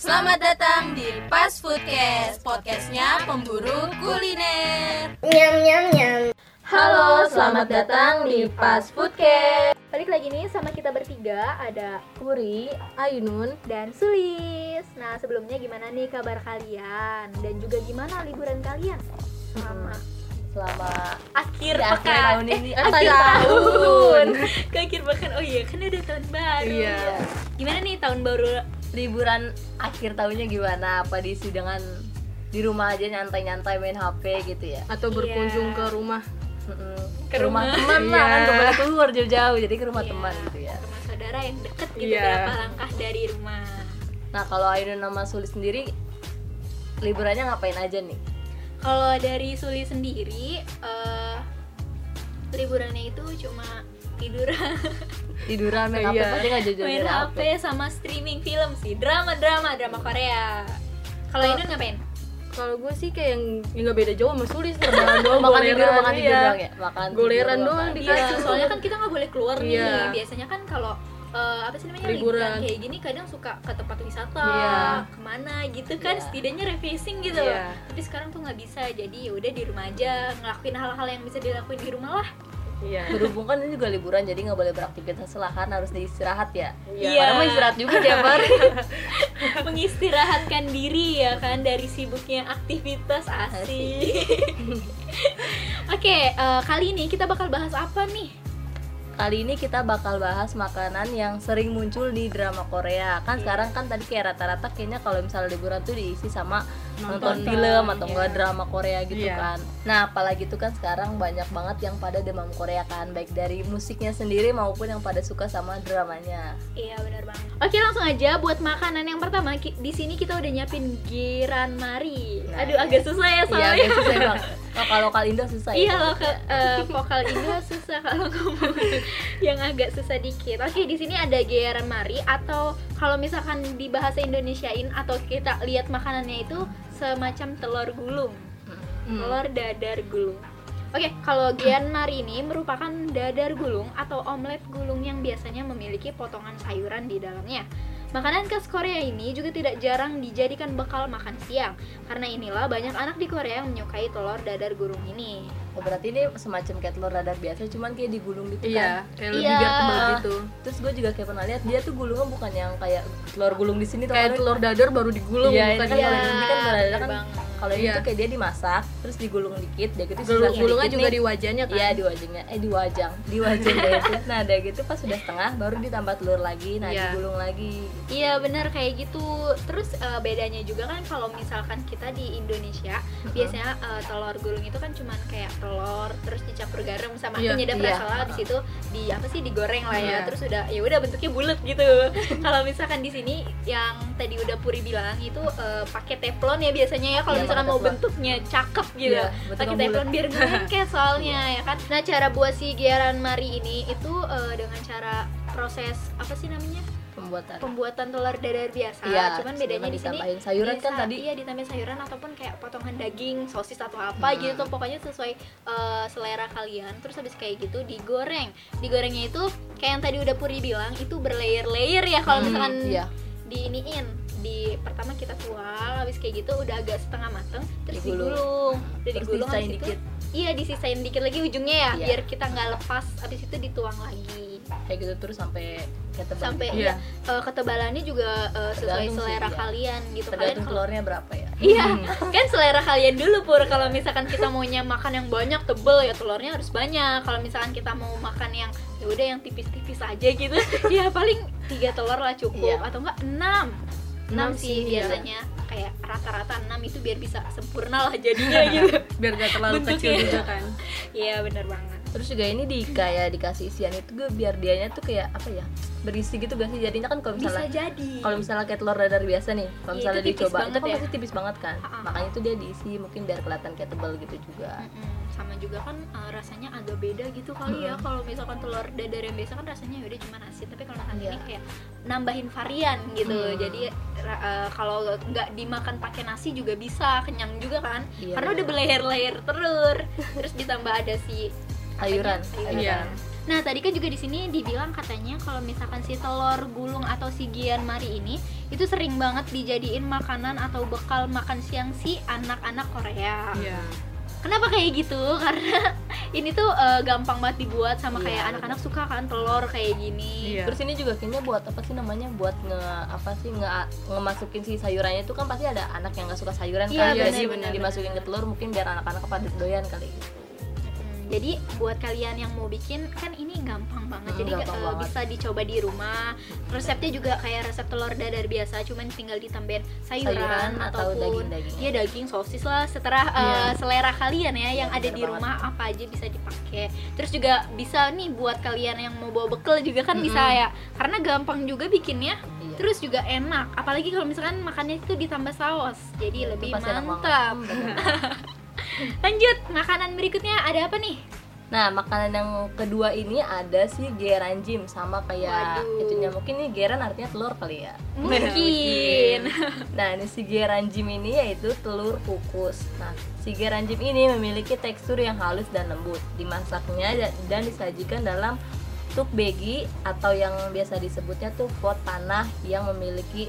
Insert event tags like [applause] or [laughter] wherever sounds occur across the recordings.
Selamat datang di Pas Foodcast, podcastnya pemburu kuliner. Nyam nyam nyam. Halo, selamat datang di Pas Foodcast. Balik lagi nih sama kita bertiga ada Puri, Ainun, dan Sulis. Nah sebelumnya gimana nih kabar kalian dan juga gimana liburan kalian selama selama akhir akhir pekan tahun ini, eh, eh, akhir tahun. tahun [laughs] ke akhir pekan oh iya kan udah tahun baru Iya. gimana nih tahun baru liburan akhir tahunnya gimana? Apa diisi dengan di rumah aja nyantai-nyantai main HP gitu ya? atau berkunjung Iya. ke rumah Mm-mm. Ke rumah rumah. teman lah kan Iya. gak boleh keluar jauh-jauh jadi ke rumah Iya, teman gitu ya rumah saudara yang deket gitu Iya. berapa langkah dari rumah nah kalau Ainun sama Sulis sendiri liburannya ngapain aja nih kalau dari Suli sendiri eh liburannya itu cuma tiduran tiduran main HP Iya. nggak jauh-jauh main HP sama streaming film sih drama drama drama Korea kalau Oh. Inun ngapain kalau gue sih kayak yang ya nggak beda jauh sama sulis [laughs] rebahan doang makan tidur goleran, makan tidur iya. doang ya makan Goleran doang di Iya, kasur. soalnya kan kita nggak boleh keluar nih. Iya. Biasanya kan kalau eh, apa sih namanya Liburan. liburan kayak gini kadang suka ke tempat wisata, Iya. ke mana gitu kan, Iya. setidaknya refreshing gitu. Iya. Tapi sekarang tuh nggak bisa, jadi ya udah di rumah aja ngelakuin hal-hal yang bisa dilakuin di rumah lah. Iya berhubung kan ini juga liburan jadi nggak boleh beraktivitas lah kan harus diistirahat ya Iya. Padahal mau istirahat juga tiap [laughs] hari Mengistirahatkan diri ya kan dari sibuknya aktivitas asik. [laughs] Oke, eh, kali ini kita bakal bahas apa nih? Kali ini kita bakal bahas makanan yang sering muncul di drama Korea kan Iya. sekarang kan tadi kayak rata-rata kayaknya kalau misalnya liburan tuh diisi sama nonton, Nonton, film atau iya. enggak drama Korea gitu Iya. kan nah apalagi tuh kan sekarang banyak banget yang pada demam Korea kan baik dari musiknya sendiri maupun yang pada suka sama dramanya Iya benar banget. Oke langsung aja buat makanan yang pertama di sini kita udah nyiapin giran mari. Nah, Aduh agak susah ya iya soalnya. agak susah bang [laughs] lokal lokal Indo susah Iya ya loh eh, vokal Indo susah [laughs] kalau ngomong yang agak susah dikit. Oke di sini ada giran mari atau kalau misalkan di bahasa Indonesiain atau kita lihat makanannya itu semacam telur gulung. Hmm. telur dadar gulung. Oke, kalau gian mari ini merupakan dadar gulung atau omelet gulung yang biasanya memiliki potongan sayuran di dalamnya. Makanan khas Korea ini juga tidak jarang dijadikan bekal makan siang. Karena inilah banyak anak di Korea yang menyukai telur dadar gulung ini. oh, berarti ini semacam kayak telur dadar biasa cuman kayak digulung gitu kan iya kayak lebih Iya. biar tebal gitu terus gue juga kayak pernah lihat dia tuh gulungnya bukan yang kayak telur gulung di sini tuh kayak telur dadar baru digulung Iya, bukan kan ini kan telur dadar kan. Kalau Iya. tuh kayak dia dimasak terus digulung dikit dia gitu Gulung- gulungnya juga nih. di wajahnya kan Iya di wajahnya, eh di wajang, di wajahnya [laughs] itu. Nah ada gitu pas sudah setengah baru ditambah telur lagi, nah Iya. digulung lagi. Iya bener kayak gitu. Terus eh, bedanya juga kan kalau misalkan kita di Indonesia biasanya eh, telur gulung itu kan cuman kayak telur terus dicampur garam sama Iya, penyedap iya. rasa lah di situ di apa sih digoreng lah ya. Iya. Terus udah ya udah bentuknya bulat gitu. [laughs] kalau misalkan di sini yang tadi udah Puri bilang itu eh, pakai teflon ya biasanya ya kalau Iya, misalkan mau bentuknya cakep gitu. Bentuknya pakai teflon biar [laughs] ngelengket soalnya ya kan. Nah, cara buat si giaran mari ini itu eh, dengan cara proses apa sih namanya? Pembuatan. pembuatan telur dadar biasa Iya, cuman bedanya di sini ditambahin sayuran kan bisa- tadi. iya ditambahin sayuran ataupun kayak potongan daging sosis atau apa Hmm. gitu pokoknya sesuai eh, selera kalian terus habis kayak gitu digoreng digorengnya itu kayak yang tadi udah Puri bilang itu berlayer-layer ya kalau Hmm, misalkan iya. diiniin di pertama kita tuang habis kayak gitu udah agak setengah mateng terus Digulung. digulung udah Terus digulung habis itu dikit. iya disisain dikit lagi ujungnya ya Iya. biar kita nggak lepas habis itu dituang lagi Kayak gitu terus sampai kayak tebal. sampai gitu. iya eh, ketebalannya juga eh, sesuai Tergantung sih, selera iya. kalian gitu kalian Tergantung kalau telurnya berapa ya. iya [laughs] kan selera kalian dulu pur kalau misalkan kita maunya makan yang banyak tebel ya telurnya harus banyak kalau misalkan kita mau makan yang ya udah yang tipis-tipis aja gitu [laughs] ya paling tiga telur lah cukup Iya. atau enggak enam enam Enam sih sih, iya. biasanya kayak rata-rata enam itu biar bisa sempurna lah jadinya [laughs] gitu biar gak terlalu Bentuknya. kecil juga kan [laughs] iya bener banget Terus juga ini di kayak dikasih isian itu gue biar dianya tuh kayak apa ya? Berisi gitu gak sih? Jadinya kan kalau bisa misalnya jadi kalau misalnya kayak telur dadar biasa nih, kalau Iya, misalnya itu tipis dicoba itu kan ya. pasti tipis banget kan. Ha-ha. Makanya itu dia diisi mungkin biar kelihatan kayak tebal gitu juga. Mm-mm. sama juga kan uh, rasanya agak beda gitu kali ya Mm-mm. kalau misalkan telur dadar yang biasa kan rasanya ya udah cuma nasi tapi kalau misalkan Iya. ini kayak nambahin varian gitu Mm. jadi uh, kalau nggak dimakan pakai nasi juga bisa kenyang juga kan Iya, karena udah bener. berlayer-layer terus [laughs] terus ditambah ada si sayuran. Iya. Nah, tadi kan juga di sini dibilang katanya kalau misalkan si telur gulung atau si gian mari ini itu sering banget dijadiin makanan atau bekal makan siang si anak-anak Korea. Iya. Kenapa kayak gitu? [laughs] Karena ini tuh eh, gampang banget dibuat sama Iya, kayak anak-anak suka kan telur kayak gini. Iya. Terus ini juga kayaknya buat apa sih namanya? Buat nge apa sih nge ngemasukin si sayurannya itu kan pasti ada anak yang nggak suka sayuran Iya, kan. benar, dimasukin ke telur mungkin biar anak-anak pada doyan kali gitu. Hmm, Jadi buat kalian yang mau bikin kan ini gampang banget. Hmm, Jadi gampang eh, banget. bisa dicoba di rumah. Resepnya juga kayak resep telur dadar biasa, cuman tinggal ditambahin sayuran, Sayuran atau ataupun daging-dagingnya. ya daging sosis lah seterah eh, Iya. selera kalian ya yang Iya, ada di banget. rumah apa aja bisa dipakai. Terus juga bisa nih buat kalian yang mau bawa bekal juga kan bisa Mm-mm. ya. Karena gampang juga bikinnya. Iya. Terus juga enak, apalagi kalau misalkan makannya itu ditambah saus, jadi Itu lebih banget. mantap. [laughs] Lanjut, makanan berikutnya ada apa nih? Nah, makanan yang kedua ini ada si geranjim sama kayak Waduh. itunya. Mungkin ini geran artinya telur kali ya. Mungkin. Nah, ini si geranjim ini yaitu telur kukus. Nah, si geranjim ini memiliki tekstur yang halus dan lembut. Dimasaknya da- dan disajikan dalam tuk begi atau yang biasa disebutnya tuh pot panah yang memiliki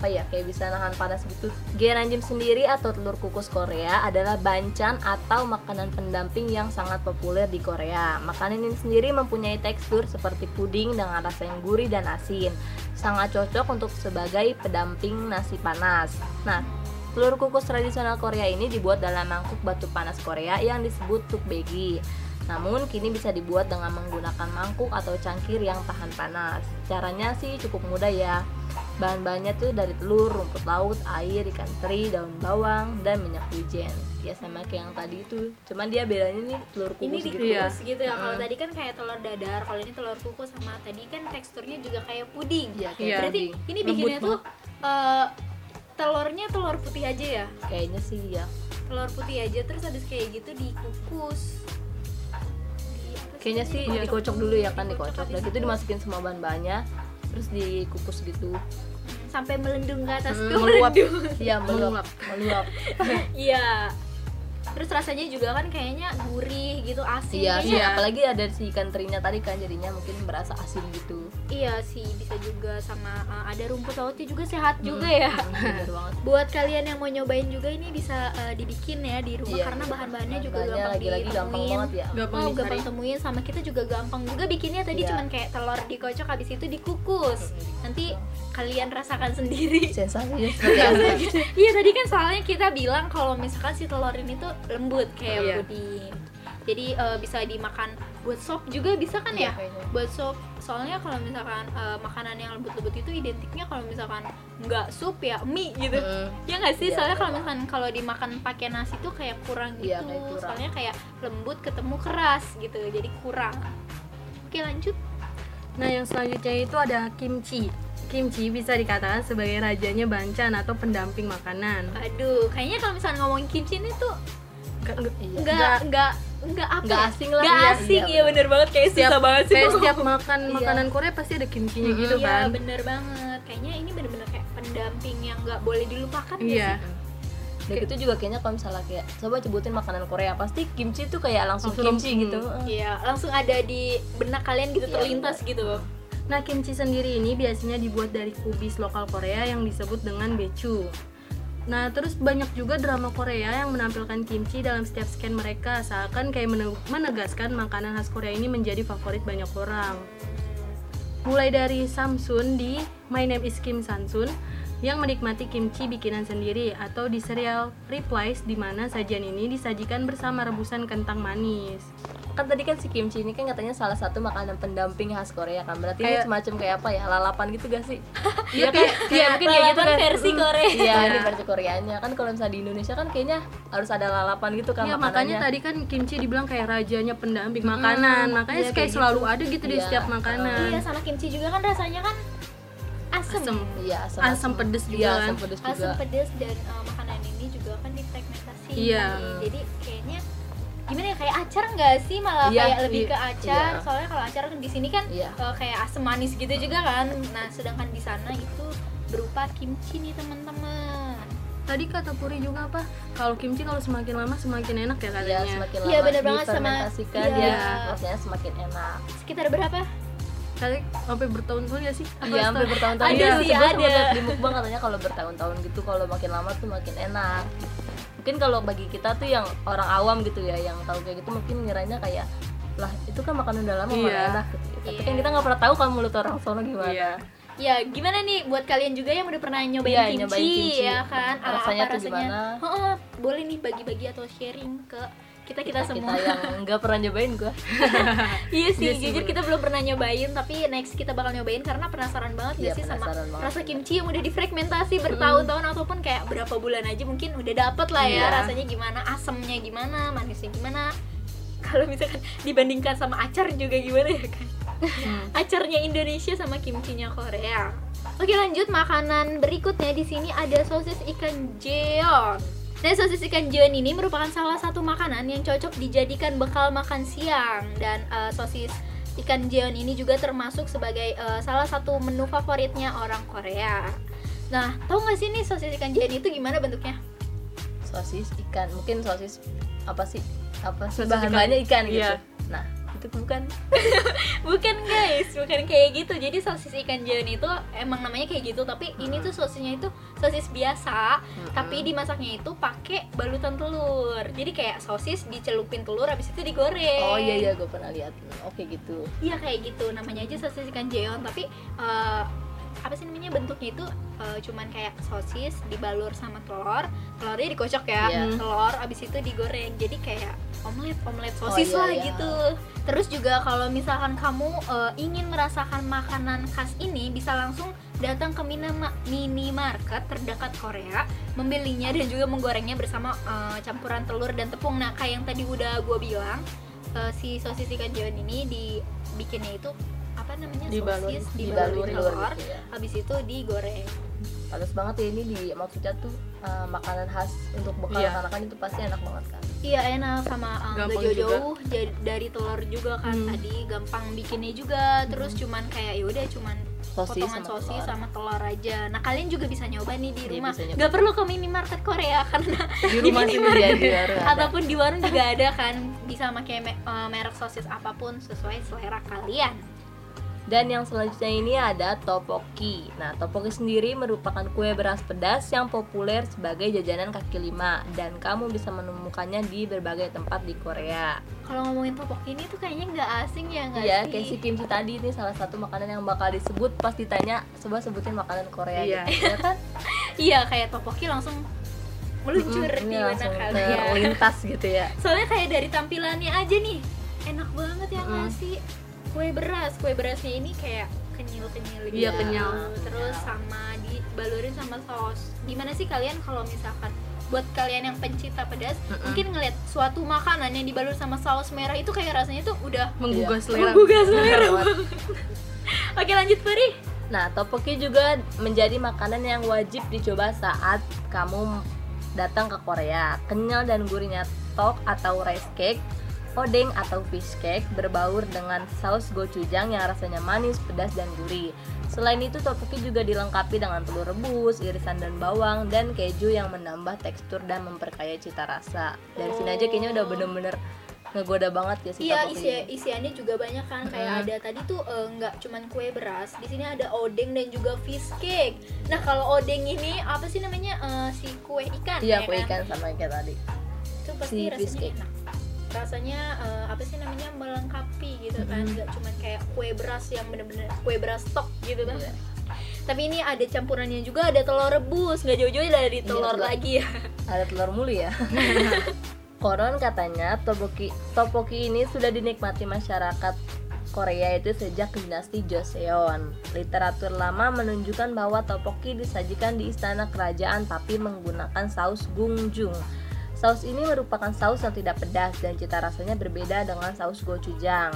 apa ya kayak bisa nahan panas gitu. Geranjim sendiri atau telur kukus Korea adalah bancan atau makanan pendamping yang sangat populer di Korea. Makanan ini sendiri mempunyai tekstur seperti puding dengan rasa yang gurih dan asin. Sangat cocok untuk sebagai pendamping nasi panas. Nah, telur kukus tradisional Korea ini dibuat dalam mangkuk batu panas Korea yang disebut tukbegi. Namun kini bisa dibuat dengan menggunakan mangkuk atau cangkir yang tahan panas. Caranya sih cukup mudah ya. Bahan-bahannya tuh dari telur, rumput laut, air, ikan teri, daun bawang, dan minyak wijen. Ya sama kayak yang tadi itu. Cuman dia bedanya nih telur ini kukus gitu. dikukus gitu ya kalau Mm. tadi kan kayak telur dadar kalau ini telur kukus sama tadi kan teksturnya juga kayak puding Iya, kayak Iya. berarti puding. ini Lembut bikinnya tuh eh, telurnya telur putih aja ya Kayaknya sih ya. telur putih aja terus habis kayak gitu dikukus Kayaknya sih dikocok dulu ya kan dikocok. Dan itu itu dimasukin semua bahan-bahannya terus dikukus gitu. Sampai melendung ke atas Hmm, tuh meluap. Iya, meluap. Meluap. [laughs] Meluap. iya terus rasanya juga kan kayaknya gurih gitu asin Iya, kayaknya sih, apalagi ada si ikan terinya tadi kan jadinya mungkin berasa asin gitu. iya sih bisa juga sama uh, ada rumput lautnya juga sehat juga ya Hmm, bener [laughs] banget. buat kalian yang mau nyobain juga ini bisa uh, dibikin ya di rumah Iya, karena iya. bahan-bahannya juga gampang lagi-lagi gampang ditemuin. banget ya. Gampang Oh, gampang temuin sama kita juga gampang juga bikinnya tadi Iya. cuman kayak telur dikocok habis itu dikukus. Hmm, Nanti. Kalian rasakan sendiri. Sensasinya seperti apa? Iya tadi kan soalnya kita bilang kalau misalkan si telur ini tuh lembut kayak Iya. puding. Jadi eh, bisa dimakan buat sop juga bisa kan ya? Iya, kayaknya. Buat sop. Soalnya kalau misalkan eh, makanan yang lembut-lembut itu identiknya kalau misalkan nggak sup ya mie gitu. Mm. Ya nggak sih? Iya, Soalnya kalau misalkan kalau dimakan pakai nasi tuh kayak kurang gitu. Iya, kayak kurang. Soalnya kayak lembut ketemu keras gitu. Jadi kurang. Oke, lanjut. Nah, yang selanjutnya itu ada kimchi. Kimchi bisa dikatakan sebagai rajanya bancan atau pendamping makanan. Aduh, kayaknya kalau misalkan ngomongin kimchi ini tuh Nggak- nggak- Iya. nggak nggak nggak apa Nggak ya? asing lah, Nggak iya, asing, iya, iya bener banget kayak Setiap- susah banget sih. Kayak setiap makan Iya. makanan Korea pasti ada kimchinya gitu Iya, kan. bener banget. Kayaknya ini bener-bener kayak pendamping yang nggak boleh dilupakan Iya. sih? Dan itu juga kayaknya kalau misalnya kayak coba sebutin makanan Korea pasti kimchi tuh kayak langsung, Langsung kimchi langsung. gitu. Iya, langsung ada di benak kalian gitu Iya, terlintas gitu. Nah, kimchi sendiri ini biasanya dibuat dari kubis lokal Korea yang disebut dengan bechu. Nah, terus banyak juga drama Korea yang menampilkan kimchi dalam setiap scan mereka seakan kayak mene- menegaskan makanan khas Korea ini menjadi favorit banyak orang. Mulai dari Samsun di My Name is Kim Sansun yang menikmati kimchi bikinan sendiri atau di serial Replies di mana sajian ini disajikan bersama rebusan kentang manis. Kan tadi kan si kimchi ini kan katanya salah satu makanan pendamping khas Korea kan. Berarti Kayak- ini semacam kayak apa ya? Lalapan gitu gak sih? [laughs] Iya kayak Iya, mungkin kayak gitu kan. versi. Korea. Iya, Iya. ini versi Koreanya. Kan kalau misalnya di Indonesia kan kayaknya harus ada lalapan gitu kan Iya makanannya. makanya tadi kan kimchi dibilang kayak rajanya pendamping makanan makanya iya, kayak kayak selalu ada gitu di Iya. setiap makanan Iya, sama kimchi juga kan rasanya kan asem. asam Iya, asam, Asam pedes juga Iya, kan. asam pedes juga. Asam pedas dan uh, makanan ini juga kan difermentasi. Iya. Jadi gimana ya kayak acar nggak sih malah Iya, kayak lebih iya. ke acar. Iya. Soalnya kalau acar kan di sini kan Iya. uh, kayak asam manis gitu juga kan. Nah, sedangkan di sana itu berupa kimchi nih teman-teman. tadi kata Puri juga apa kalau kimchi kalau semakin lama semakin enak ya ya katanya semakin Iya, lama bener banget, sama- iya. dia rasanya semakin enak sekitar berapa tadi sampai bertahun-tahun ya sih Iya, sampai bertahun-tahun Ada Iya, sih, ada. di mukbang katanya kalau bertahun-tahun gitu kalau makin lama tuh makin enak mungkin kalau bagi kita tuh yang orang awam gitu ya yang tahu kayak gitu mungkin ngiranya kayak lah itu kan makanan udah lama Iya. enak gitu tapi Iya. kan kita nggak pernah tahu kan mulut orang sono gimana Iya. Ya, gimana nih buat kalian juga yang udah pernah nyobain, Iya, kimchi, nyobain kimchi. ya kan? Rasanya apa tuh rasanya? gimana? Heeh, boleh nih bagi-bagi atau sharing ke kita kita, semua. kita yang nggak pernah nyobain gua [laughs] iya sih, Iya sih, jujur kita belum pernah nyobain, tapi next kita bakal nyobain karena penasaran banget Iya, gak sih sama banget, rasa kimchi yang udah difragmentasi bertahun-tahun ataupun kayak berapa bulan aja mungkin udah dapet lah ya Iya. rasanya gimana, asamnya gimana, manisnya gimana. [laughs] Kalau misalkan dibandingkan sama acar juga gimana ya kan? Hmm. [laughs] acarnya Indonesia sama kimchinya Korea. Oke lanjut makanan berikutnya di sini ada sosis ikan jeon. Nah sosis ikan jeon ini merupakan salah satu makanan yang cocok dijadikan bekal makan siang dan eh, sosis ikan jeon ini juga termasuk sebagai eh, salah satu menu favoritnya orang Korea. Nah tahu nggak sih nih sosis ikan jeon itu gimana bentuknya? sosis ikan mungkin sosis apa sih apa sih Sosis bahan-bahannya ikan, gitu Iya. Nah itu bukan. [laughs] Bukan guys. Bukan kayak gitu. Jadi sosis ikan jeon itu emang namanya kayak gitu tapi ini tuh sosisnya itu sosis biasa tapi dimasaknya itu pakai balutan telur. Jadi kayak sosis dicelupin telur habis itu digoreng. Oh iya iya. Gue pernah lihat. Oke gitu. Iya kayak gitu. Namanya aja sosis ikan jeon tapi eh, apa sih namanya bentuknya itu eh, cuman kayak sosis dibalur sama telur telurnya dikocok ya Iya. telur abis itu digoreng jadi kayak omelet omelet sosis iya, lah iya. gitu terus juga kalau misalkan kamu eh, ingin merasakan makanan khas ini bisa langsung datang ke minima- minimarket terdekat Korea membelinya dan juga menggorengnya bersama eh, campuran telur dan tepung nah kayak yang tadi udah gue bilang eh, si sosis ikan jeon ini dibikinnya itu apa namanya Dibaluri. sosis dibalur telur. telur gitu ya. Habis itu digoreng. Pantes banget ya ini di maksudnya tuh uh, makanan khas untuk bekal karena kan itu pasti enak banget kan? Iya enak sama um, Gampang gak jauh-jauh ja- dari telur juga kan. Hmm. tadi gampang bikinnya juga terus cuman kayak ya udah cuman sosis potongan sama sosis telur. sama telur aja. Nah kalian juga bisa nyoba nih di Iya, rumah. nggak perlu ke minimarket Korea [laughs] karena di rumah sendiri di warung ada. ataupun di warung juga ada kan. Bisa pakai me- eh, merek sosis apa pun sesuai selera kalian Dan yang selanjutnya ini ada topoki. Nah, topoki sendiri merupakan kue beras pedas yang populer sebagai jajanan kaki lima dan kamu bisa menemukannya di berbagai tempat di Korea. kalau ngomongin tteokbokki ini tuh kayaknya nggak asing ya nggak Iya, sih kayak si kimchi tadi ini salah satu makanan yang bakal disebut pas ditanya coba sebutin makanan Korea Iya. gitu. Ya kan? [laughs] iya kayak tteokbokki langsung meluncur Mm-mm, di ini mana langsung kalian terlintas gitu ya. soalnya kayak dari tampilannya aja nih enak banget ya nggak Mm. sih kue beras kue berasnya ini kayak kenyal kenyal gitu Iya, kenyal. terus sama dibalurin sama saus gimana sih kalian kalau misalkan buat kalian yang pencinta pedas Mm-mm. mungkin ngeliat suatu makanan yang dibalur sama saus merah itu kayak rasanya tuh udah menggugah Iya. selera menggugah selera Bener [laughs] banget. oke lanjut Peri Nah, topoki juga menjadi makanan yang wajib dicoba saat kamu datang ke Korea. Kenyal dan gurihnya tok atau rice cake, odeng atau fish cake berbaur dengan saus gochujang yang rasanya manis, pedas, dan gurih. Selain itu, topoki juga dilengkapi dengan telur rebus, irisan dan bawang, dan keju yang menambah tekstur dan memperkaya cita rasa. Dari sini aja kayaknya udah bener-bener ngegoda banget ya si Iya isi isiannya juga banyak kan kayak Mm. ada tadi tuh eh, nggak cuman kue beras di sini ada odeng dan juga fish cake. Nah kalau odeng ini apa sih namanya Eh, si kue ikan Iya, ya kue kan? ikan sama kayak tadi. Itu pasti Si fish rasanya cake. enak. Rasanya eh, apa sih namanya melengkapi gitu kan Mm-mm. nggak cuman kayak kue beras yang bener-bener kue beras stok gitu kan. Iya. Tapi ini ada campurannya juga ada telur rebus nggak jauh-jauh dari Iya, telur telur. lagi ya. ada telur mulu ya [laughs] konon katanya topoki topoki ini sudah dinikmati masyarakat Korea itu sejak dinasti Joseon. Literatur lama menunjukkan bahwa topoki disajikan di istana kerajaan tapi menggunakan saus gungjung. Saus ini merupakan saus yang tidak pedas dan cita rasanya berbeda dengan saus gochujang.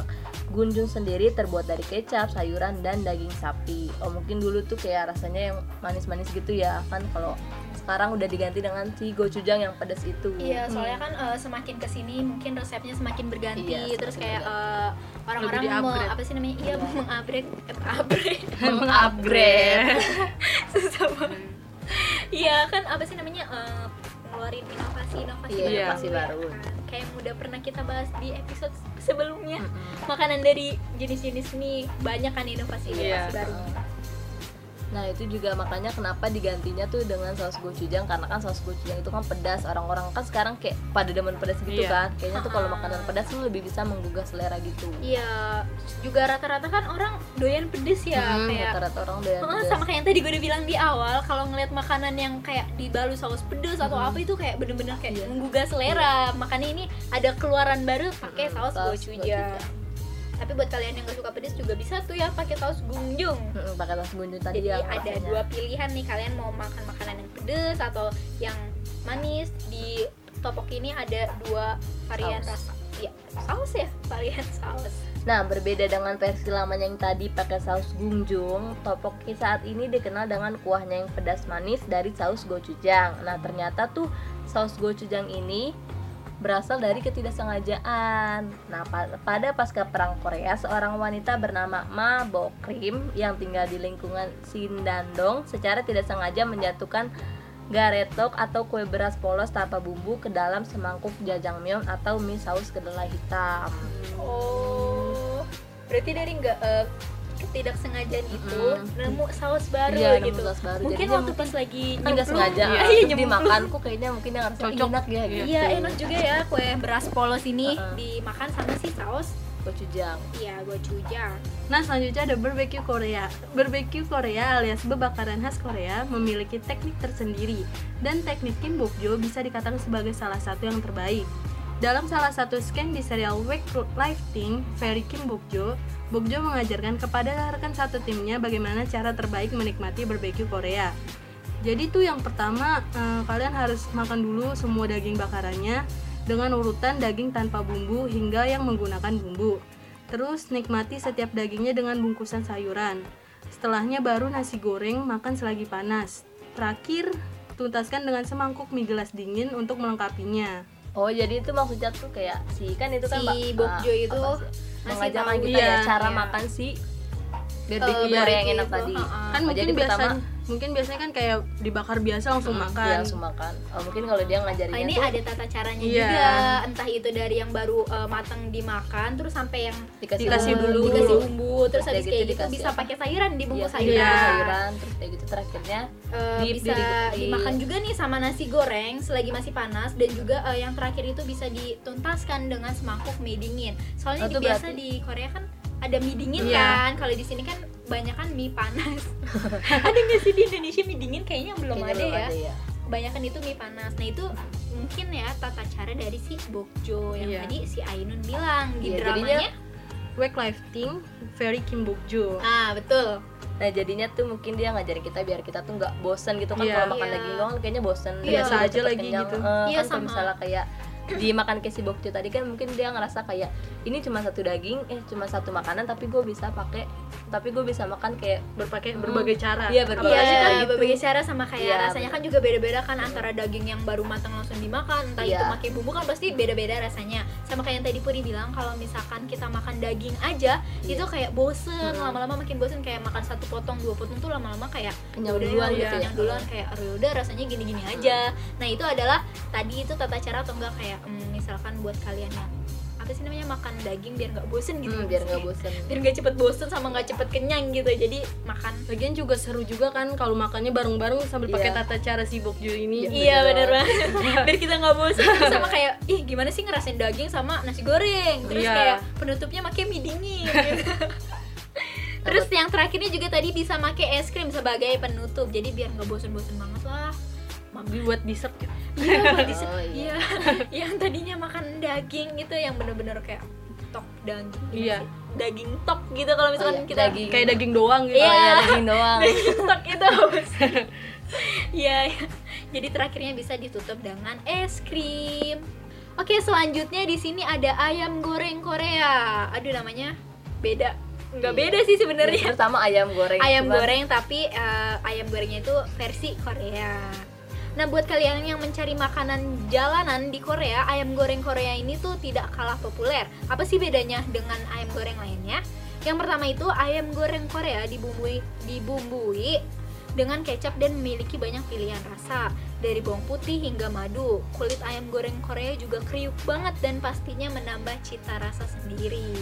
Gunjung sendiri terbuat dari kecap, sayuran, dan daging sapi. Oh mungkin dulu tuh kayak rasanya yang manis-manis gitu ya kan kalau sekarang udah diganti dengan si gochujang yang pedas itu. Iya, soalnya kan eh, semakin ke sini mungkin resepnya semakin berganti, Iya, terus semakin kayak eh, orang-orang mau di-upgrade. apa sih namanya? Iya, mengupgrade, eh, upgrade. [laughs] Mengupgrade. [laughs] Susah banget. Iya, kan apa sih namanya eh, ngeluarin inovasi inovasi Iya, baru. inovasi baru. Kayak yang udah pernah kita bahas di episode sebelumnya. Mm-mm. Makanan dari jenis-jenis mie banyak kan inovasi inovasi Iya. baru. Nah itu juga makanya kenapa digantinya tuh dengan saus gochujang karena kan saus gochujang itu kan pedas orang-orang kan sekarang kayak pada demen pedas gitu Iya. kan kayaknya tuh kalau Ah. makanan pedas tuh lebih bisa menggugah selera gitu. Iya, juga rata-rata kan orang doyan pedes ya Hmm, kayak rata-rata orang doyan pedas. sama kayak yang tadi gue udah bilang di awal kalau ngeliat makanan yang kayak dibalut saus pedes atau Hmm. apa itu kayak bener-bener kayak Iya. menggugah selera makanya ini ada keluaran baru pakai Hmm, saus saus gochujang tapi buat kalian yang gak suka pedes juga bisa tuh ya pakai saus gunjung. Mm-mm, pakai saus gunjung tadi jadi yang ada dua pilihan nih kalian mau makan makanan yang pedes atau yang manis. Di topok ini ada dua varian Saus. rasa. Ya saus ya varian saus. Nah, berbeda dengan versi lamanya yang tadi pakai saus gunjung, topoki saat ini dikenal dengan kuahnya yang pedas manis dari saus gochujang. Nah, ternyata tuh saus gochujang ini berasal dari ketidaksengajaan. Nah, pa- pada pasca perang Korea, seorang wanita bernama Ma Bokrim yang tinggal di lingkungan Sindandong secara tidak sengaja menjatuhkan garetok atau kue beras polos tanpa bumbu ke dalam semangkuk jajangmyeon atau mie saus kedelai hitam. Oh, berarti dari nggak eh, ketidaksengajaan itu Mm-mm. nemu saus baru Iya, nemu gitu. saus baru. Mungkin Jadinya waktu pas lagi kan nggak nyemplung, sengaja iya, terus nyemplung. dimakanku kayaknya mungkin yang rasa Cocok. enak ya gitu Iya enak juga ya kue beras polos ini Uh-uh. dimakan sama si saus. gochujang Iya, gochujang. Nah selanjutnya ada barbecue Korea Barbecue Korea alias bebakaran khas Korea memiliki teknik tersendiri Dan teknik Kim Bokjo bisa dikatakan sebagai salah satu yang terbaik Dalam salah satu scan di serial Wake Life Team, Ferry Kim Bokjo Bokjo mengajarkan kepada rekan satu timnya bagaimana cara terbaik menikmati barbecue Korea jadi tuh yang pertama eh, kalian harus makan dulu semua daging bakarannya dengan urutan daging tanpa bumbu hingga yang menggunakan bumbu. Terus nikmati setiap dagingnya dengan bungkusan sayuran. Setelahnya baru nasi goreng makan selagi panas. Terakhir tuntaskan dengan semangkuk mie gelas dingin untuk melengkapinya. Oh jadi itu maksudnya tuh kayak si kan itu kan Si Bokjo ah, itu apa sih? ngasih mengajarkan tahu. kita ya Iya, cara iya. makan si Barbecue barbecue Korea yang enak itu, tadi ha-ha. Kan Oh, mungkin jadi biasa pertama mungkin biasanya kan kayak dibakar biasa langsung mm, makan. iya, langsung makan oh, mungkin kalau dia ngajarinnya Nah, ini tuh ada tata caranya Iya. juga, entah itu dari yang baru eh, matang dimakan, terus sampai yang dikasih, dikasih bumbu, dulu. dikasih bumbu, terus habis kayak kayak gitu gitu bisa apa? pakai sayuran di bumbu Iya, sayuran. sayuran, sayuran terus kayak gitu terakhirnya Eh, Di- bisa di- di- dimakan juga nih sama nasi goreng selagi masih panas dan juga eh, yang terakhir itu bisa dituntaskan dengan semangkuk mie dingin. Soalnya Oh, di biasa berarti- di Korea kan ada mie dingin Iya. kan. Kalau di sini kan banyak kan mie panas. [laughs] [laughs] ada nggak sih di Indonesia mie dingin? Kayaknya belum kayaknya ada belum ya. ada ya Kebanyakan itu mie panas. Nah itu mungkin ya tata cara dari si Bokjo yang Iya. tadi si Ainun bilang di Iya, dramanya. Wake Life Team, Ferry Kim Bokjo. Ah betul. Nah jadinya tuh mungkin dia ngajarin kita biar kita tuh nggak bosen gitu kan Iya. kalau makan Iya. daging doang kayaknya bosen Iya. Biasa Biasa aja lagi kenyang. gitu. Eh, Iya, kan kalau sama. misalnya kayak dimakan kayak si bokjo tadi kan mungkin dia ngerasa kayak ini cuma satu daging eh cuma satu makanan tapi gue bisa pakai tapi gue bisa makan kayak Berpakai Hmm. berbagai cara. Iya, berbagai Iya, cara gitu. berbagai cara sama kayak Iya, rasanya bener. kan juga beda-beda kan antara daging yang baru matang langsung dimakan, entah itu Iya. pakai bumbu kan pasti beda-beda rasanya. Sama kayak yang tadi Puri bilang kalau misalkan kita makan daging aja Iya. itu kayak bosen, Hmm. lama-lama makin bosen kayak makan satu potong, dua potong tuh lama-lama kayak kenyang duluan gitu ya kenyang duluan kayak "Aduh, udah rasanya gini-gini aja. Nah, itu adalah tadi itu tata cara atau enggak kayak hmm, misalkan buat kalian yang apa sih namanya makan daging biar nggak bosen gitu. Hmm, biar nggak bosen biar nggak cepet bosen sama nggak cepet kenyang gitu. Jadi makan Lagian juga seru juga kan kalau makannya bareng-bareng sambil pakai Iya. tata cara si Bokjo ini. Iya bener bener banget [laughs] Biar kita nggak bosan sama kayak [laughs] Ih gimana sih ngerasain daging sama nasi goreng Terus Iya. kayak penutupnya pakai mie dingin gitu. [laughs] Terus yang terakhirnya juga tadi bisa pakai es krim sebagai penutup Jadi biar nggak bosen-bosen banget lah Jadi buat dessert gitu. Iya. [laughs] Oh, iya. Iya Yang tadinya makan daging gitu yang bener-bener kayak tok daging Iya. sih? Daging tok gitu kalau misalkan Oh, iya, kita daging. Kayak daging doang gitu. Iya. oh iya daging doang [laughs] Daging tok itu? [laughs] Iya, iya. jadi terakhirnya bisa ditutup dengan es krim. Oke, selanjutnya di sini ada ayam goreng Korea. Aduh namanya beda. Enggak Iya. beda sih sebenarnya. pertama ayam goreng Ayam Cuman- goreng tapi eh, ayam gorengnya itu versi Korea. Nah, buat kalian yang mencari makanan jalanan di Korea, ayam goreng Korea ini tuh tidak kalah populer. Apa sih bedanya dengan ayam goreng lainnya? Yang pertama itu ayam goreng Korea dibumbui dibumbui dengan kecap dan memiliki banyak pilihan rasa dari bawang putih hingga madu. Kulit ayam goreng Korea juga kriuk banget dan pastinya menambah cita rasa sendiri.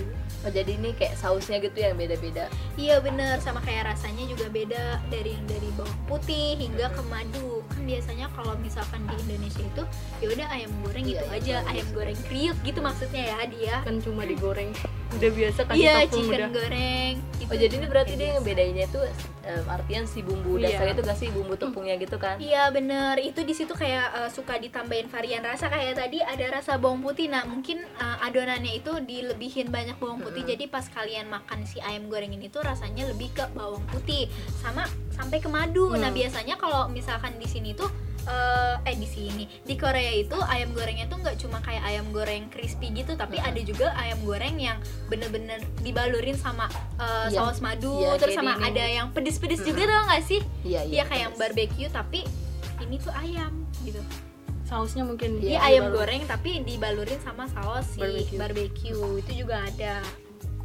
Oh jadi ini kayak sausnya gitu yang beda-beda. Iya bener, sama kayak rasanya juga beda dari yang dari bawang putih hingga ke madu. Kan biasanya kalau misalkan di Indonesia itu ya udah ayam goreng Iya, gitu aja, ayam goreng kriuk gitu maksudnya ya dia. kan cuma digoreng [laughs] udah biasa kasih Iya, chicken udah goreng. gitu. Oh jadi ini berarti dia biasa. ngebedainnya itu em, artian si bumbu Iya. dasar itu gak sih bumbu tepungnya gitu kan? Iya bener, itu di situ kayak eh, suka ditambahin varian rasa kayak tadi ada rasa bawang putih. Nah mungkin eh, adonannya itu dilebihin banyak bawang putih. Mm-mm. Jadi pas kalian makan si ayam goreng ini tuh rasanya lebih ke bawang putih sama sampai ke madu. Nah Hmm. biasanya kalau misalkan di sini tuh eh, eh di sini di Korea itu ayam gorengnya tuh nggak cuma kayak ayam goreng crispy gitu, tapi Mm-mm. ada juga ayam goreng yang bener-bener dibalurin sama eh, Iya. saus madu, Iya, terus sama ini. ada yang pedes-pedes juga tau gak sih? Iya Iya kayak yang barbecue tapi ini tuh ayam gitu. sausnya mungkin Iya Iya, ayam dibalut. goreng tapi dibalurin sama saus si Barbecue. barbecue. Itu juga ada.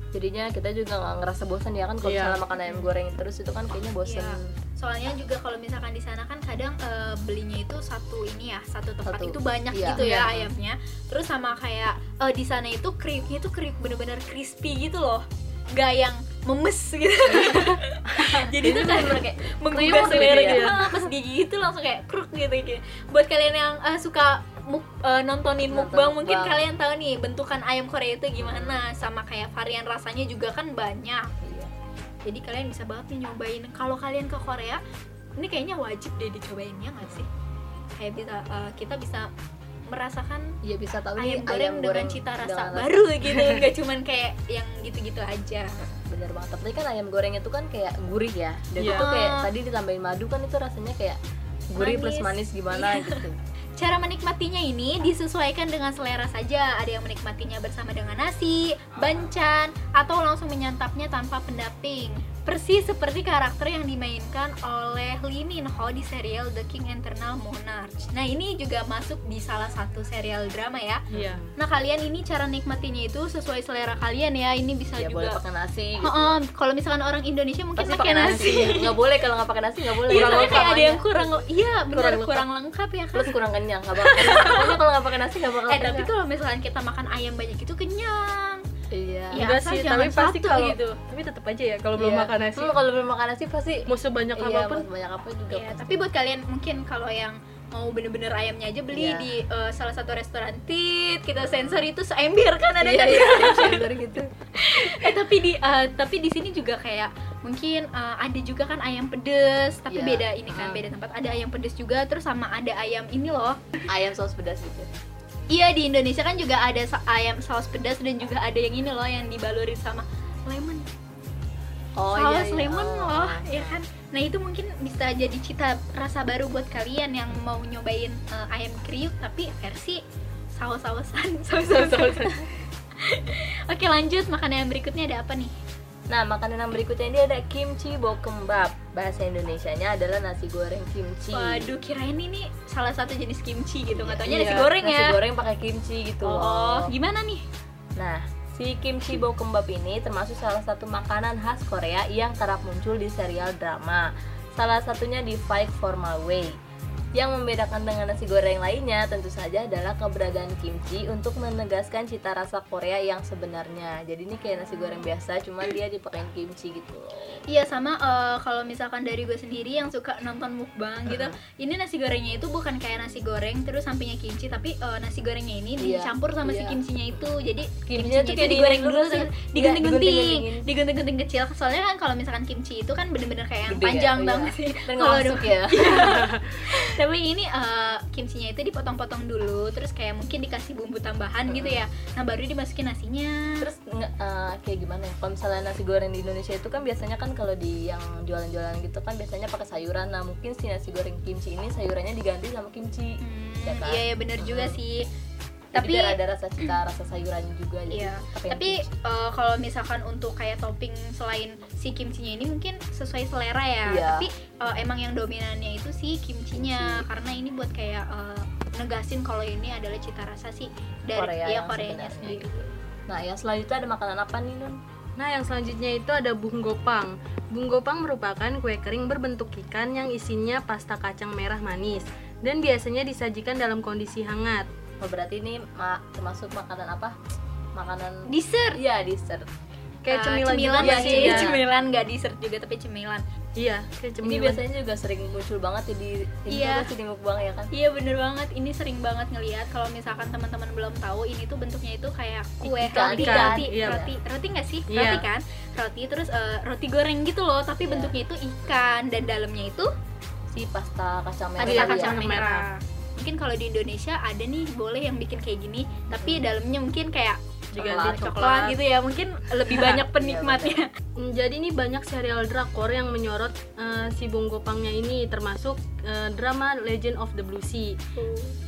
Jadinya kita juga nggak ngerasa bosan ya kan kalau Iya. misalnya makan ayam goreng terus itu kan kayaknya bosan. Iya. Soalnya juga kalau misalkan di sana kan kadang eh, belinya itu satu ini ya, satu tempat Satu. itu banyak Iya. gitu ya Iya. ayamnya. Terus sama kayak eh, di sana itu kriuknya itu kriuk bener-bener crispy gitu loh. Nggak yang memes gitu. [laughs] Jadi itu kan kayak menggugah selera gitu gitu, ya. Ah, pas gigi itu langsung kayak kruk gitu gitu. Buat kalian yang eh, suka muk, eh, nontonin Nonton mukbang mungkin kalian tahu nih bentukan ayam Korea itu gimana sama kayak varian rasanya juga kan banyak. Iya. Jadi kalian bisa banget nih nyobain. Kalau kalian ke Korea, ini kayaknya wajib deh dicobain ya nggak sih? Kayak bisa eh, kita bisa merasakan Iya bisa tahu ayam nih goreng dengan cita rasa dengan baru [laughs] gitu, nggak cuman kayak yang gitu-gitu aja. bener banget tapi kan ayam goreng itu kan kayak gurih ya dan Iya. itu kayak tadi ditambahin madu kan itu rasanya kayak gurih plus Manis. manis gimana gitu [laughs] Cara menikmatinya ini disesuaikan dengan selera saja. Ada yang menikmatinya bersama dengan nasi, bancan, atau langsung menyantapnya tanpa pendamping. Persis seperti karakter yang dimainkan oleh Lee Min Ho di serial The King Eternal Monarch. Nah ini juga masuk di salah satu serial drama ya. iya Nah kalian ini cara nikmatinya itu sesuai selera kalian ya. Ini bisa ya boleh juga. pakai nasi gitu. Heeh, kalau misalkan orang Indonesia mungkin pasti pakai nasi. nggak boleh kalau nggak pakai nasi nggak boleh Iya, soalnya kayak ada yang kurang, iya benar Kurang kurang, lengkap. lengkap ya kan. plus kurang kenyang nggak bakal kalau nggak pakai nasi nggak bakal Eh tapi kenyang. kalau misalkan kita makan ayam banyak itu kenyang. Iya Ya, enggak sih tapi pasti kalau gitu. tapi tetap aja ya kalau belum Iya. makan nasi kalau belum makan nasi pasti mau sebanyak iya apa pun mau banyak apa juga Iya, pasti. tapi buat kalian mungkin kalau yang mau bener-bener ayamnya aja beli Iya. di eh, salah satu restoran tit kita sensor itu seember kan ada iya iya iya [laughs] gitu [laughs] eh tapi di eh, tapi di sini juga kayak mungkin eh, ada juga kan ayam pedes tapi Iya. beda ini kan Hmm. beda tempat ada ayam pedes juga terus sama ada ayam ini loh ayam saus pedas gitu iya di Indonesia kan juga ada ayam saus pedas dan juga ada yang ini loh yang dibalurin sama lemon. Oh saus iya, iya. lemon Oh. loh ya kan? Nah itu mungkin bisa jadi cita rasa baru buat kalian yang mau nyobain eh, ayam kriuk tapi versi saus-sausan. Saus-sausan. [laughs] Oke lanjut makanan yang berikutnya ada apa nih Nah, makanan yang berikutnya ini ada kimchi bokkeumbap. Bahasa Indonesianya adalah nasi goreng kimchi. waduh kirain ini salah satu jenis kimchi gitu nggak taunya Iya, nasi goreng nasi ya goreng pakai kimchi gitu. oh gimana nih Nah, si kimchi bokkeumbap ini termasuk salah satu makanan khas Korea yang kerap muncul di serial drama. Salah satunya di Fight for My Way. Yang membedakan dengan nasi goreng lainnya tentu saja adalah keberadaan kimchi untuk menegaskan cita rasa Korea yang sebenarnya. Jadi ini kayak nasi goreng biasa, cuman dia dipakein kimchi gitu. Iya sama eh, kalau misalkan dari gue sendiri yang suka nonton mukbang gitu, ini nasi gorengnya itu bukan kayak nasi goreng terus sampingnya kimchi, tapi eh, nasi gorengnya ini Iya, dicampur sama si iya. kimchinya itu. Jadi Kimchinya tuh kayak digoreng dulu, Iya, digunting-gunting, digunting-gunting kecil. Soalnya kan kalau misalkan kimchi itu kan bener-bener kayak yang Gede ya, panjang iya. banget sih. Dan Kalau masuk ya. [laughs] [laughs] tapi ini eh, kimchinya itu dipotong-potong dulu, terus kayak mungkin dikasih bumbu tambahan gitu ya. Nah baru dimasukin nasinya. Terus eh, kayak gimana ya? Kalau misalnya nasi goreng di Indonesia itu kan biasanya kan kalau di yang jualan-jualan gitu kan biasanya pakai sayuran. Nah mungkin si nasi goreng kimchi ini sayurannya diganti sama kimchi. Hmm, Ya kan? iya ya bener juga Hmm. sih. Tapi biar ada rasa cita, rasa sayurannya juga. jadi Iya. Tapi eh, kalau misalkan untuk kayak topping selain si kimchinya ini mungkin sesuai selera ya. Iya. Tapi eh, emang yang dominannya itu si kimchinya Kimchi. karena ini buat kayak eh, negasin kalau ini adalah cita rasa sih dari Korea ya Koreanya sebenarnya sendiri. gitu. Nah yang selanjutnya ada makanan apa nih Nun? Nah, yang selanjutnya itu ada bunggopang. Bunggopang merupakan kue kering berbentuk ikan yang isinya pasta kacang merah manis dan biasanya disajikan dalam kondisi hangat. Oh, berarti ini ma- termasuk makanan apa? Makanan Dessert. Iya, dessert. Kayak cemilan, cemilan juga nggak sih. ya. [laughs] Cemilan nggak dessert juga tapi cemilan. Iya, kayak Ini cemilan. biasanya juga sering muncul banget ya di ini Iya. sih di mukbang ya kan? Iya bener banget, ini sering banget ngelihat kalau misalkan teman-teman belum tahu ini tuh bentuknya itu kayak kue Ikan, roti, ikan. roti, Iya. roti, roti nggak sih? Iya. Roti kan? Roti terus eh, roti goreng gitu loh, tapi Iya. bentuknya itu ikan dan dalamnya itu Si pasta kacang merah. ada Iya, tadi kacang iya. merah. Mungkin kalau di Indonesia ada nih boleh yang bikin kayak gini, tapi dalamnya mungkin kayak Diganti Coklat. coklat gitu ya, mungkin lebih banyak [laughs] penikmatnya. [laughs] Hmm, Jadi ini banyak serial drakor yang menyorot eh, si bunggopangnya ini termasuk eh, drama Legend of the Blue Sea.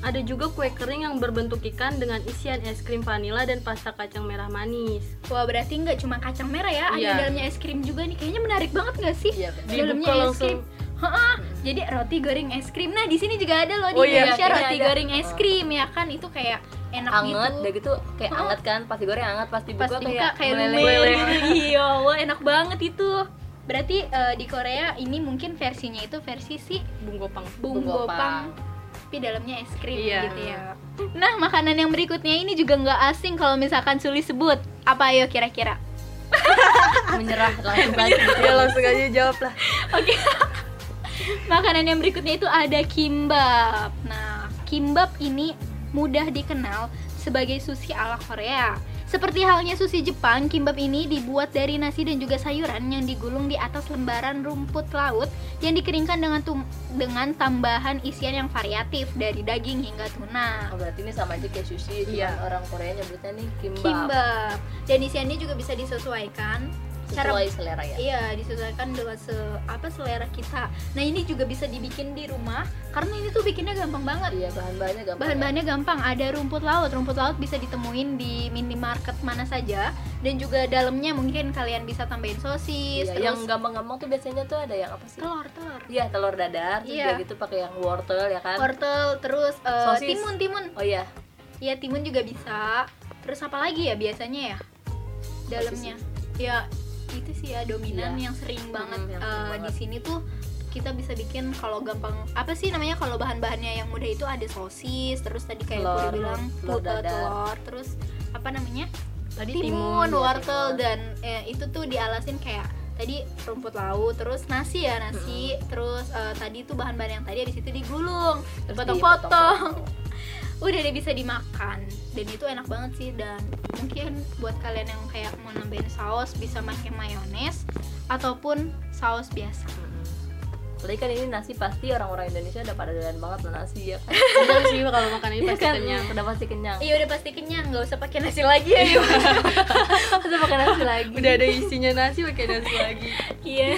Ada juga kue kering yang berbentuk ikan dengan isian es krim vanila dan pasta kacang merah manis. Wah berarti nggak cuma kacang merah ya, ada Iya. dalamnya es krim juga nih. Kayaknya menarik banget nggak sih? Iya, benar. Dalamnya es langsung. Ha-ha, Jadi roti goreng es krim. Nah di sini juga ada loh di Oh iya, Indonesia ini roti ada. goreng es krim ya kan itu kayak enak Anget, gitu. udah gitu kayak Oh. anget kan, pasti goreng anget, pasti Pas buka kayak, kayak meleleh. gitu. [laughs] Iya, wah enak banget itu. Berarti eh, di Korea ini mungkin versinya itu versi si Bunggopang. bunggopang tapi dalamnya es krim Iya. gitu ya. Nah makanan yang berikutnya ini juga nggak asing kalau misalkan Suli sebut. Apa ayo kira-kira? [laughs] menyerah langsung [laughs] aja gitu. Ya langsung aja jawab lah. Oke. Makanan yang berikutnya itu ada kimbap. Nah, kimbap ini mudah dikenal sebagai sushi ala Korea. Seperti halnya sushi Jepang, kimbap ini dibuat dari nasi dan juga sayuran yang digulung di atas lembaran rumput laut yang dikeringkan dengan tum- dengan tambahan isian yang variatif dari daging hingga tuna. Oh, berarti ini sama aja kayak sushi, Iya. orang Korea nyebutnya nih kimbap. Kimbap. Dan isiannya juga bisa disesuaikan cara Sesuai selera ya. Iya, disesuaikan dengan se apa selera kita. Nah, ini juga bisa dibikin di rumah karena ini tuh bikinnya gampang banget. Iya, bahan-bahannya gampang. Bahan-bahannya gampang, ada rumput laut. Rumput laut bisa ditemuin di minimarket mana saja dan juga dalamnya mungkin kalian bisa tambahin ya. sosis, Iya, terus yang gampang-gampang tuh biasanya tuh ada yang apa sih? telur, telur. Iya, telur dadar, terus Iya. gitu pakai yang wortel ya kan? Wortel, terus eh, Sosis. timun, timun. Oh iya, Iya, timun juga bisa. Terus apa lagi ya biasanya ya? Dalamnya. Ya, itu sih ya dominan Iya. yang sering banget yang eh, sering di banget. sini tuh kita bisa bikin kalau gampang apa sih namanya kalau bahan-bahannya yang mudah itu ada sosis terus tadi kayak Telur, gue bilang telur telur, terus apa namanya Tadi timun, timun. wortel timun. dan eh, itu tuh dialasin kayak tadi rumput laut terus nasi ya nasi terus eh, tadi tuh bahan-bahan yang tadi habis itu digulung Terus dipotong-potong [laughs] udah deh bisa dimakan dan itu enak banget sih dan mungkin buat kalian yang kayak mau nambahin saus bisa pakai mayones ataupun saus biasa Apalagi kan ini nasi pasti orang-orang Indonesia udah pada doyan banget sama nasi ya kan? [laughs] Sih kalau makan ini Iya pasti kan? kenyang. Udah pasti kenyang. iya udah pasti kenyang nggak usah pakai nasi lagi [laughs] ya Masa pakai nasi [laughs] lagi. Udah ada isinya nasi pakai nasi lagi. iya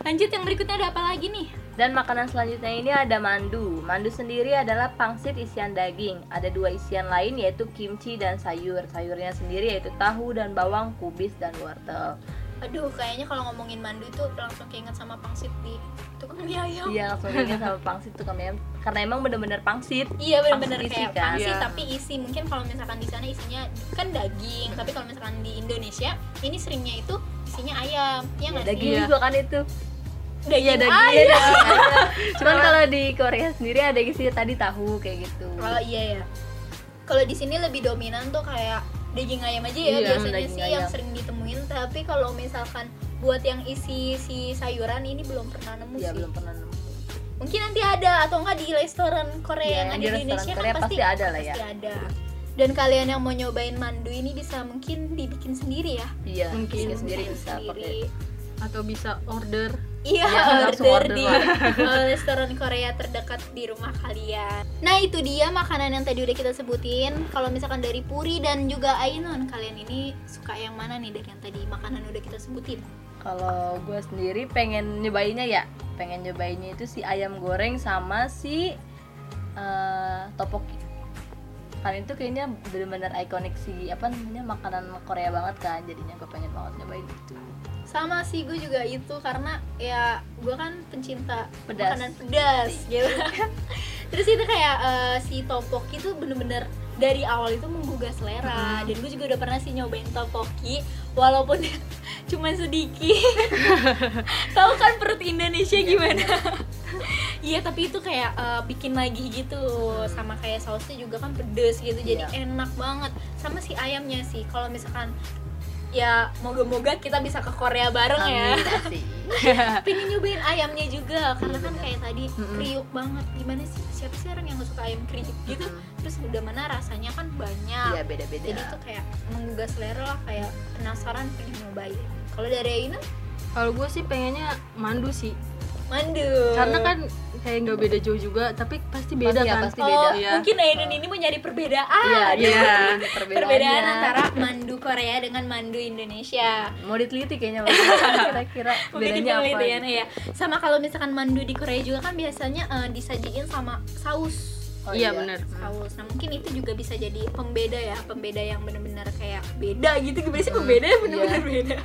lanjut yang berikutnya ada apa lagi nih Dan makanan selanjutnya ini ada mandu. Mandu sendiri adalah pangsit isian daging. Ada dua isian lain yaitu kimchi dan sayur. Sayurnya sendiri yaitu tahu dan bawang, kubis dan wortel. aduh kayaknya kalau ngomongin mandu itu langsung keinget sama pangsit di tukang mie ayam Iya langsung ingat sama pangsit tuh kami karena emang bener-bener pangsit. Iya benar-benar Pangsit isi kayak kan? pangsit Iya. tapi isi mungkin kalau misalkan di sana isinya kan daging tapi kalau misalkan di Indonesia ini seringnya itu isinya ayam ya nggak Daging Iya. juga kan itu. Daging, Iya daging. ayam. Iya, daging ayam. [laughs] Cuman kalau di Korea sendiri ada isinya tadi tahu kayak gitu. oh iya ya kalau di sini lebih dominan tuh kayak daging ayam aja ya Iya, biasanya sih yang ayam. sering ditemuin tapi kalau misalkan buat yang isi si sayuran ini belum pernah nemu Iya sih belum pernah nemu. mungkin nanti ada atau enggak di restoran Korea Iya, yang ada di Indonesia Korea kan pasti ada lah ya. pasti ada dan kalian yang mau nyobain mandu ini bisa mungkin dibikin sendiri ya Iya, Mungkin sendiri bisa sendiri. pakai. Atau bisa order. Iya, order, order di uh, [laughs] [laughs] restoran Korea terdekat di rumah kalian. Nah, itu dia makanan yang tadi udah kita sebutin. Kalau misalkan dari Puri dan juga Ainun, kalian ini suka yang mana nih dari yang tadi makanan udah kita sebutin? Kalau gue sendiri pengen nyobainnya ya, pengen nyobainnya itu si ayam goreng sama si eh, topoki. Kan itu kayaknya bener-bener ikonik si apa namanya makanan Korea banget kan, jadinya gue pengen banget nyobain itu. Sama sih gue juga itu karena ya gue kan pencinta Pedas. makanan pedas gitu. Terus itu kayak eh, si topoki itu bener-bener dari awal itu menggugah selera. Dan gue juga udah pernah sih nyobain topoki walaupun [laughs] cuma sedikit. [laughs] Tahu kan perut Indonesia gimana? [laughs] Iya tapi itu kayak eh, bikin lagi gitu. Sama kayak sausnya juga kan pedes gitu jadi Iya. enak banget. Sama si ayamnya sih kalau misalkan ya moga-moga kita bisa ke Korea bareng ya. Amin, [laughs] asik. pengen nyobain ayamnya juga karena kan kayak tadi Mm-mm. kriuk banget. Gimana sih? Siapa sih orang yang gak suka ayam kriuk gitu? Terus udah mana rasanya kan banyak. Iya beda-beda. jadi itu kayak menggugah selera lah kayak penasaran pengen nyobain. Kalau dari Aina? Kalau gue sih pengennya mandu sih, mandu. Karena kan kayak nggak beda jauh juga, tapi pasti beda Pasti ya, kan. pasti oh beda. Iya. mungkin Ainun ini mau nyari perbedaan Iya, Iya. iya. perbedaan antara mandu Korea dengan mandu Indonesia mau diteliti kayaknya [laughs] kira-kira bedanya apa? penelitian ya sama kalau misalkan mandu di Korea juga kan biasanya eh, disajiin sama saus Oh, iya benar. saus. Nah mungkin itu juga bisa jadi pembeda ya, pembeda yang benar-benar kayak beda gitu. Gimana sih pembeda yang benar-benar beda?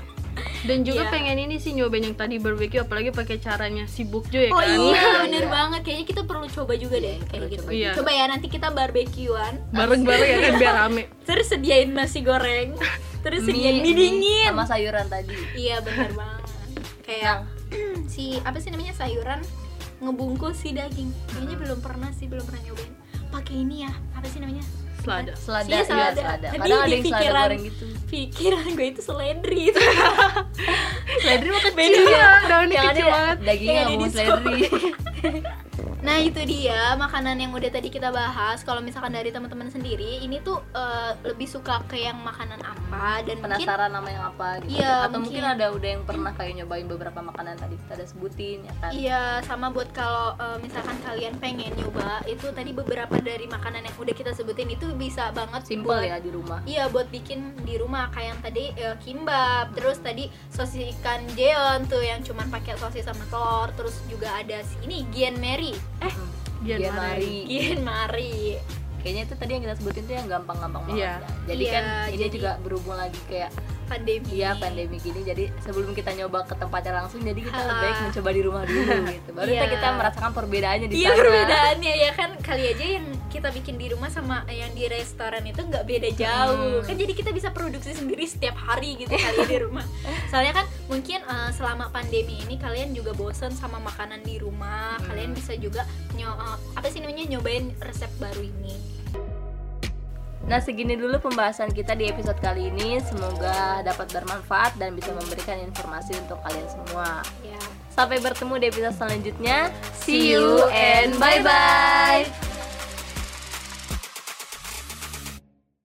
Dan juga Iya. pengen ini sih nyobain yang tadi barbecue, apalagi pakai caranya si Bukjo ya Oh kan. iya, Iya, [laughs] bener iya. banget. Kayaknya kita perlu coba juga deh Iya, kayak perlu gitu. coba juga. Coba ya nanti kita barbekyuan, Bareng-bareng ya kan biar rame. [laughs] terus sediain nasi goreng, terus sediain Mie, mie dingin. sama sayuran tadi. Iya bener banget. Kayak [clears throat] si apa sih namanya sayuran ngebungkus si daging. Kayaknya belum pernah sih, belum pernah nyobain. Pakai ini ya, apa sih namanya? Selada. Selada, Iya, iya, selada. selada. Tadi Kadang ada yang selada goreng gitu. Pikiran gue itu seledri itu. [laughs] Seledri mah kecil. Beda. Iya, daunnya yang ada kecil banget. dagingnya Yang ada di seledri. [laughs] Nah itu dia makanan yang udah tadi kita bahas. Kalau misalkan dari teman-teman sendiri, ini tuh eh, lebih suka ke yang makanan apa dan mungkin Penasaran nama yang apa gitu. Iya, Atau mungkin mungkin. ada udah yang pernah kayak nyobain beberapa makanan tadi kita udah sebutin ya kan. Iya sama buat kalau eh, misalkan kalian pengen nyoba itu tadi beberapa dari makanan yang udah kita sebutin itu bisa banget Simple buat- ya di rumah. Iya buat bikin di rumah kayak yang tadi eh, kimbap, terus tadi sosis ikan jeon tuh yang cuman pakai sosis sama telur, terus juga ada si- ini Gian Mary, eh Gian Gian Mari. Mari. Gian Mari, Kayaknya itu tadi yang kita sebutin tuh yang gampang-gampang banget. Iya. ya. Jadi Iya, kan ini jadi- juga berhubung lagi kayak pandemi. iya pandemi gini jadi sebelum kita nyoba ke tempatnya langsung jadi kita lebih baik mencoba di rumah dulu [laughs] gitu. Baru Iya. kita, kita merasakan perbedaannya di Iya sana. perbedaannya ya kan kali aja yang kita bikin di rumah sama yang di restoran itu nggak beda jauh. Hmm. kan jadi kita bisa produksi sendiri setiap hari gitu kali di rumah. [laughs] Soalnya kan mungkin eh, selama pandemi ini kalian juga bosen sama makanan di rumah. Hmm. kalian bisa juga nyo eh, apa sih namanya nyobain resep baru ini. Nah segini dulu pembahasan kita di episode kali ini. Semoga dapat bermanfaat dan bisa memberikan informasi untuk kalian semua. Ya. Sampai bertemu di episode selanjutnya. See you and bye-bye